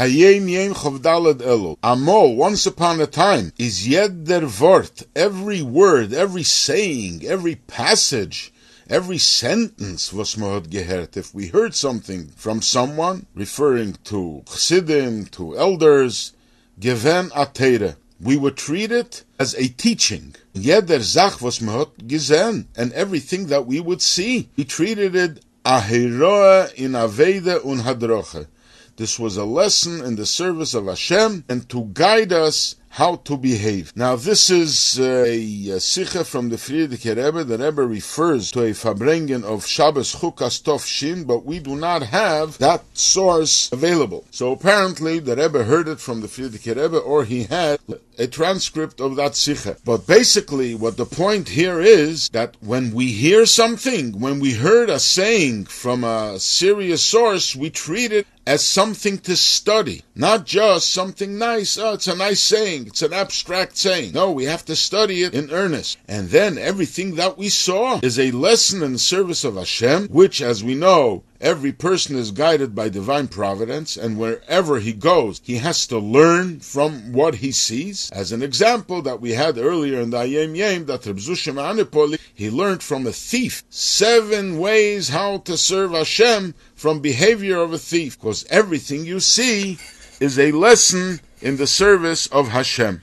Amol, once upon a time, is yet der Wort, every word, every saying, every passage, every sentence was man gehört. If we heard something from someone, referring to chassidim, to elders, geven atere, we would treat it as a teaching. Jeder Sach was hat gesehen, and everything that we would see, we treated it ahiroa in aveda un hadroche. This was a lesson in the service of Hashem and to guide us how to behave. Now, this is uh, a, a sikha from the Frierdiker Rebbe. The Rebbe refers to a Farbrengen of Shabbos Chukas Tov Shin, but we do not have that source available. So apparently, the Rebbe heard it from the Frierdiker Rebbe, or he had a transcript of that sikha. But basically, what the point here is that when we hear something, when we heard a saying from a serious source, we treat it as something to study, not just something nice. Oh, it's a nice saying. It's an abstract saying. No, we have to study it in earnest. And then everything that we saw is a lesson in the service of Hashem, which, as we know, Every person is guided by divine providence, and wherever he goes, he has to learn from what he sees. As an example that we had earlier in the Hayom Yom, that Reb Zusha Anipoli, he learned from a thief seven ways how to serve Hashem from behavior of a thief, because everything you see is a lesson in the service of Hashem.